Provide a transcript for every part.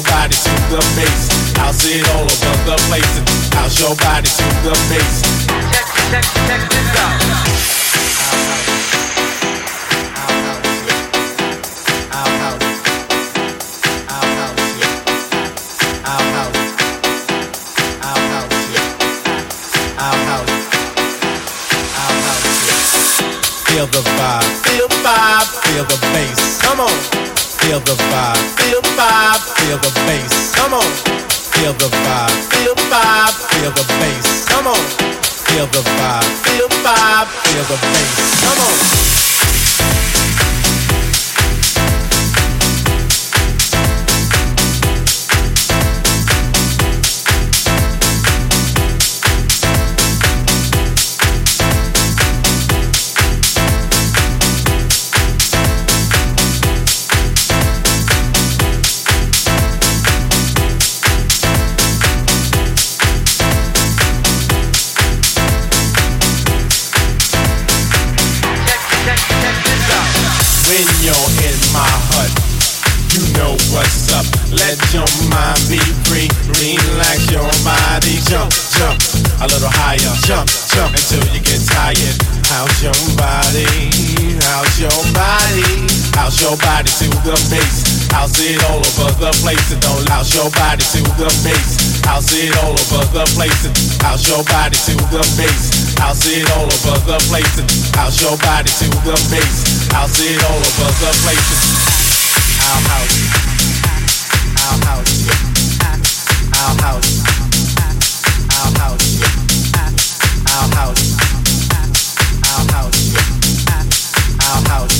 your body to the bass. House it all over the place and house your body to the bass. Check, check, check this out. Our house. Our house. Our house. Our house. Our house. Our house. Our house. Our house. Feel the vibe, feel the vibe, feel the bass. Come on. Feel the vibe, feel the vibe, feel the bass. Come on. Feel the vibe, feel the vibe, feel the bass. Come on. Feel the vibe, feel the vibe, feel the bass. Come on. Your body? How's your body to the bass? How's it all over the place? And don't louse your body to the bass. How's it all over the place? And how's your body to the bass? How's it all over the place? And how's your body to the bass? How's it all over the place? And our house, our house, our house, our house, our house, our house,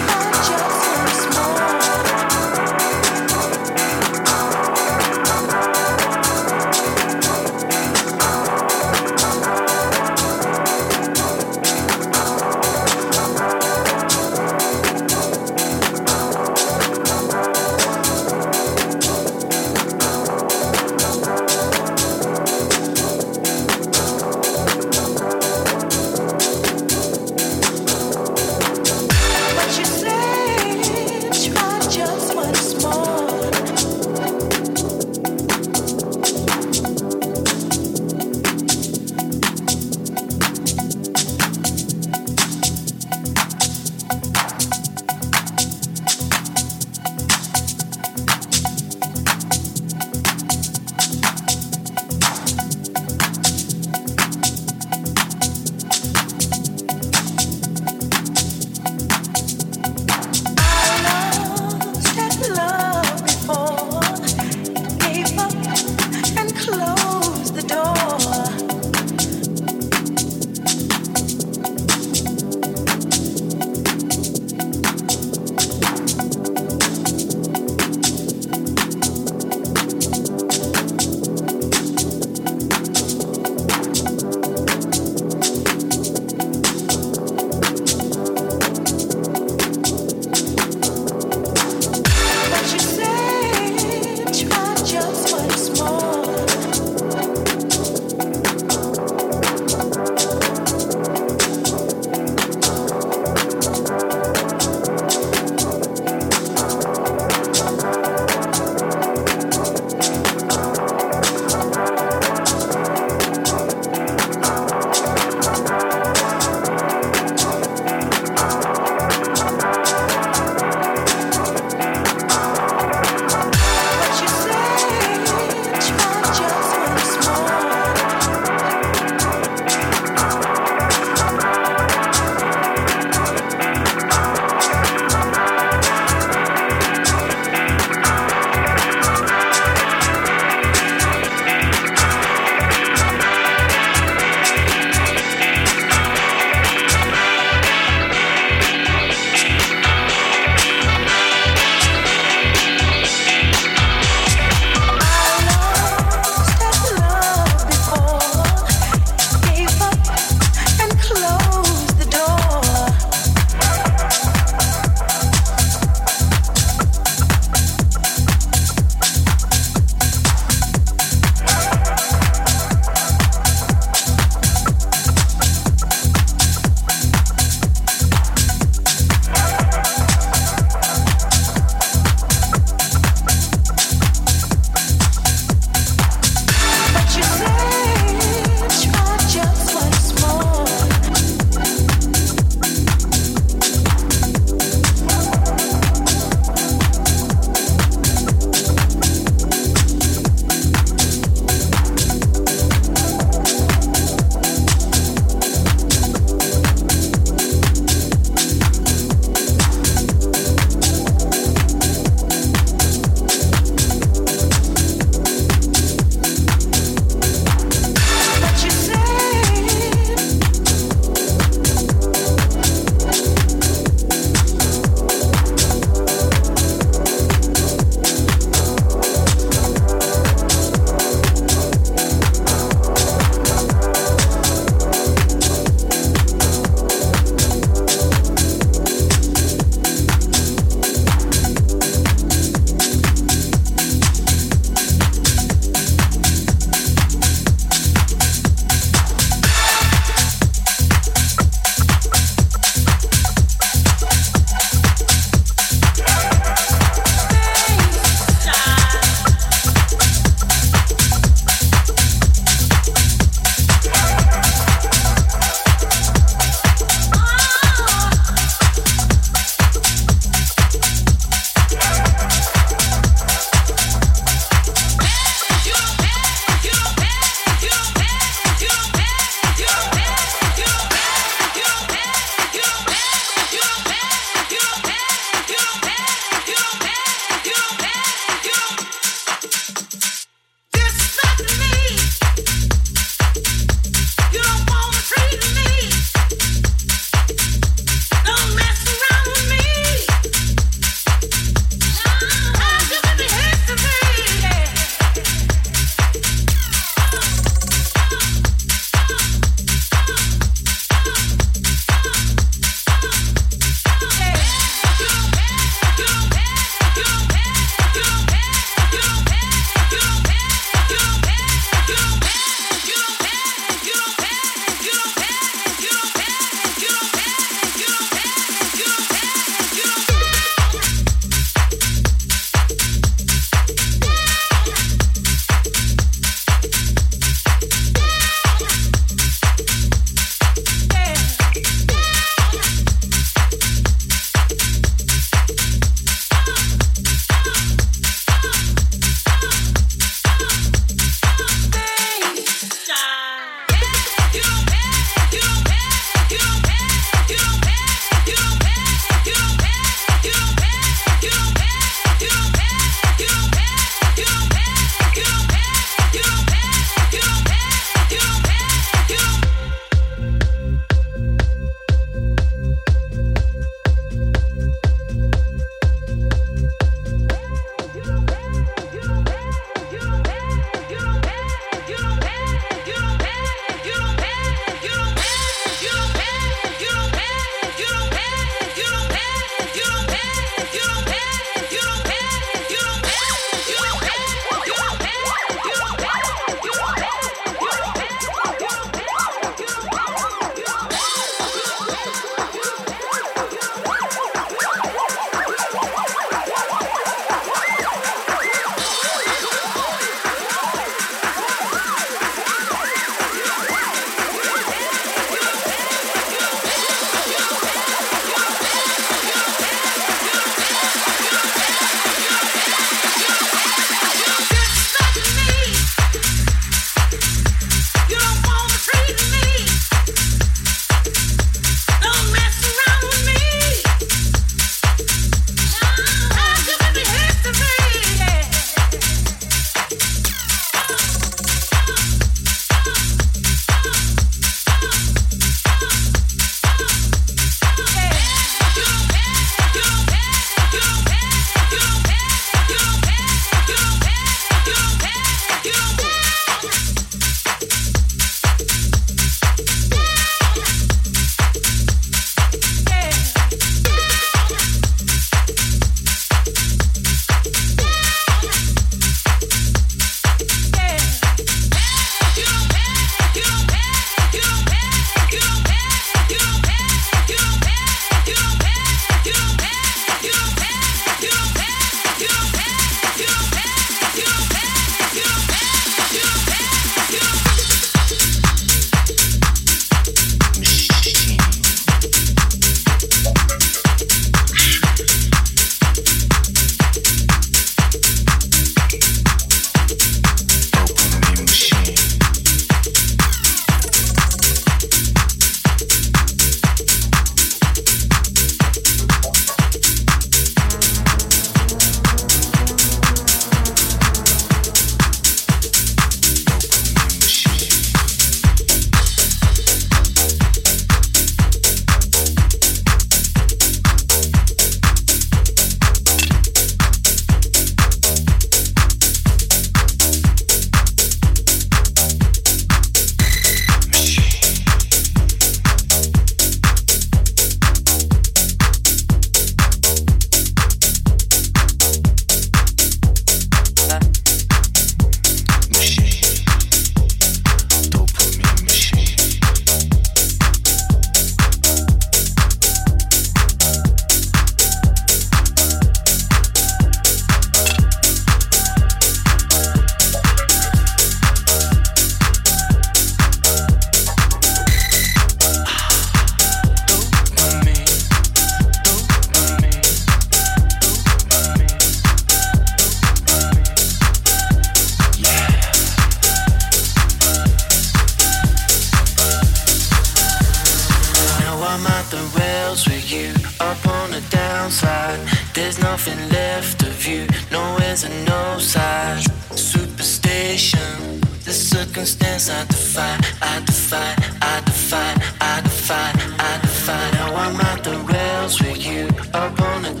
I defy, I defy, I defy, I defy, I defy. Now I'm out the rails with you, up on the.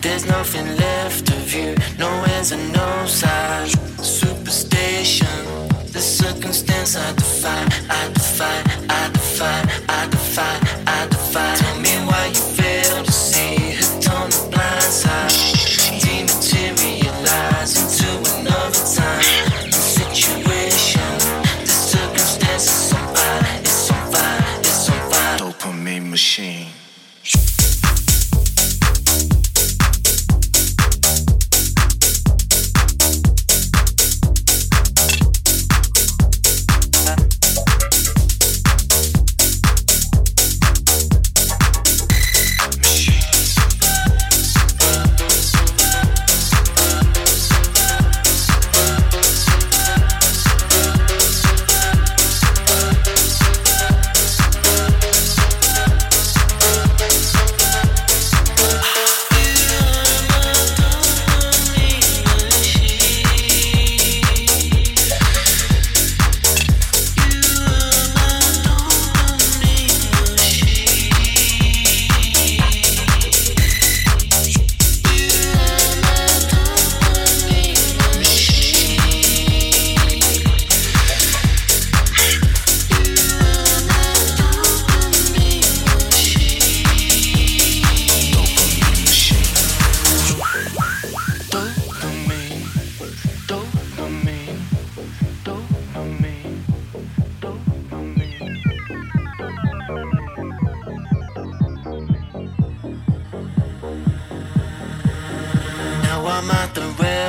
There's nothing left of you, no ends and no sides. Superstition, the circumstance I defy, I defy, I defy, I defy. machine.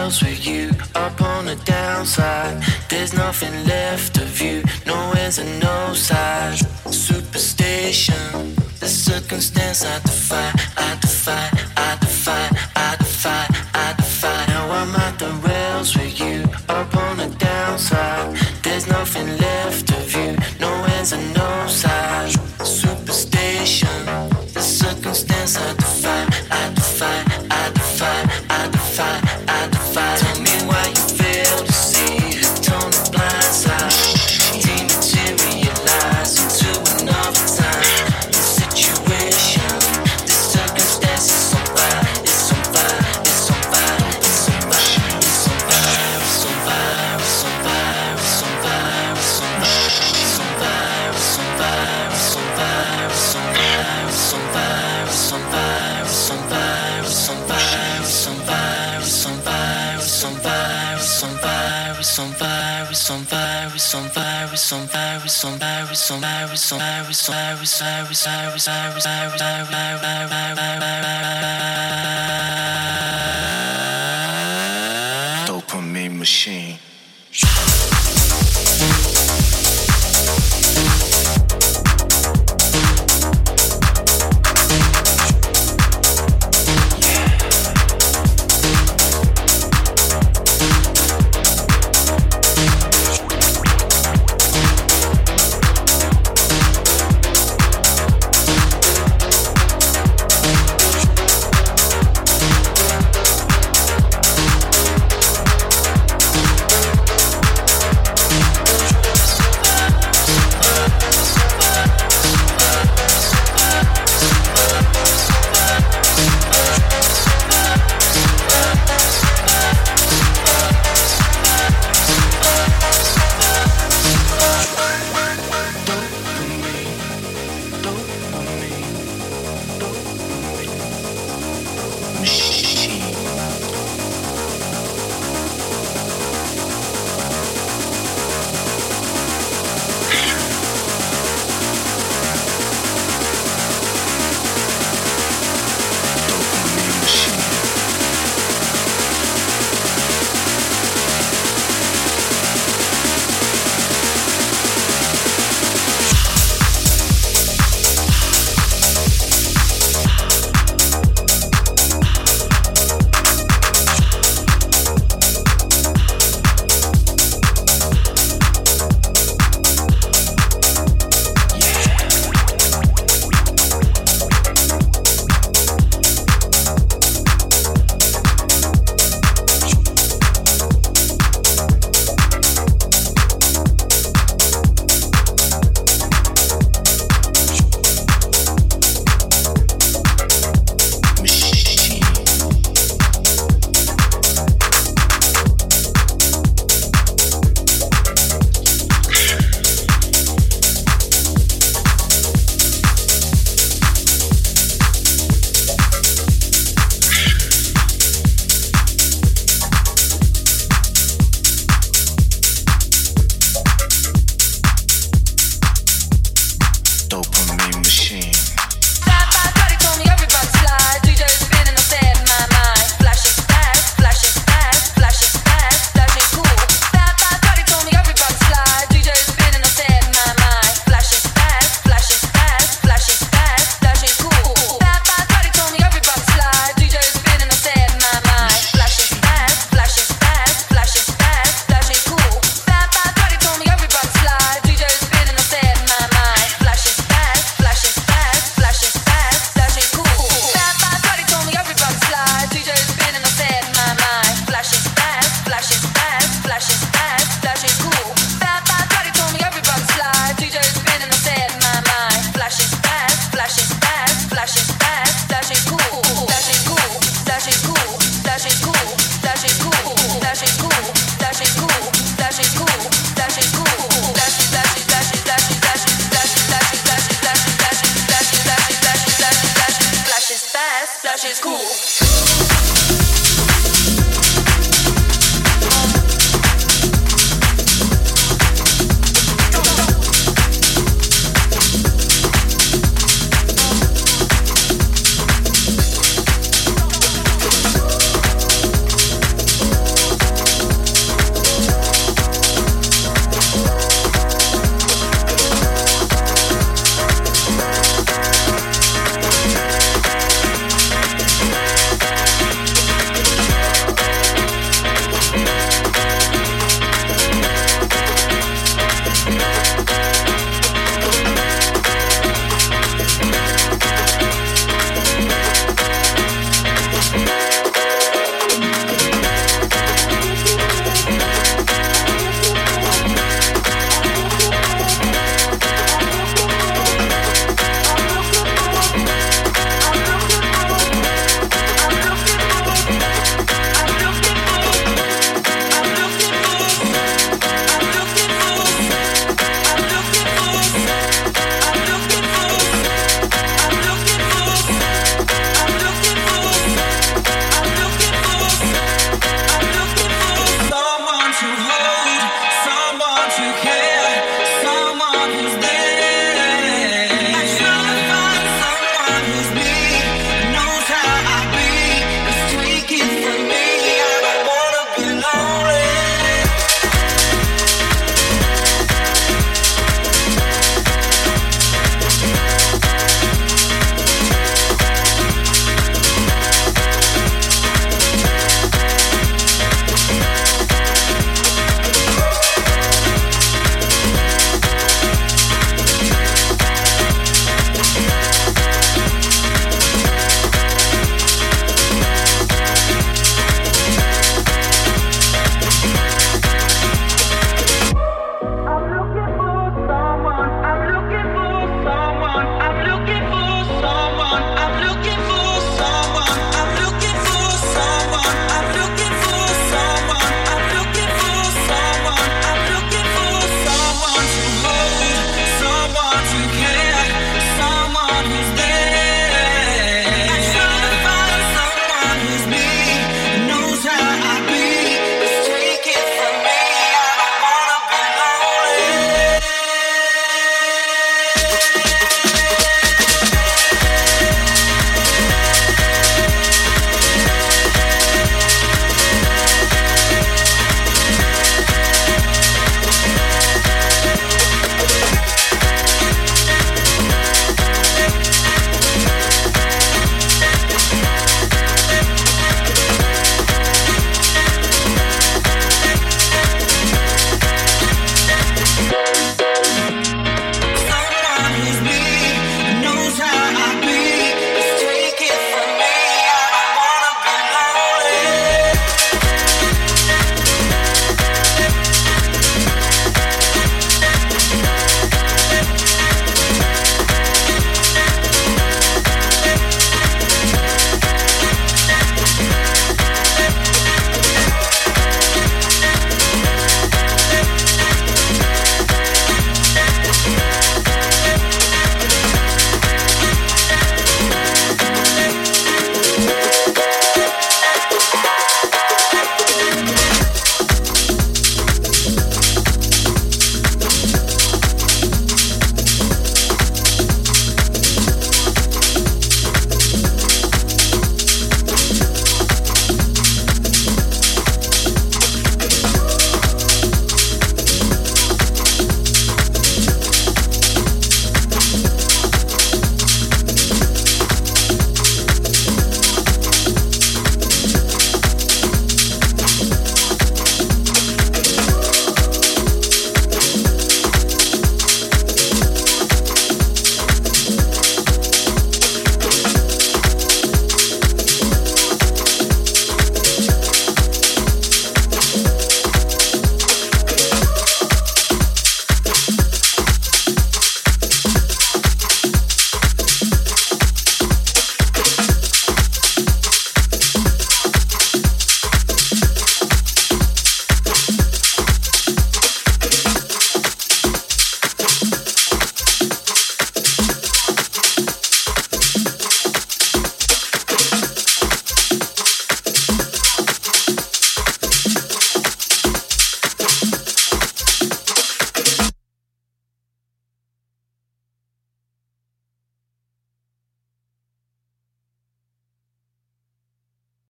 else with you up on the downside. There's nothing left of you, no ends and no sides. Superstition, the circumstance I defy, I defy, I defy, I defy, I defy. Now I'm at the rails with you up on the downside. There's nothing left of you, no ends and no sides. Superstition, the circumstance I defy. Dopamine machine.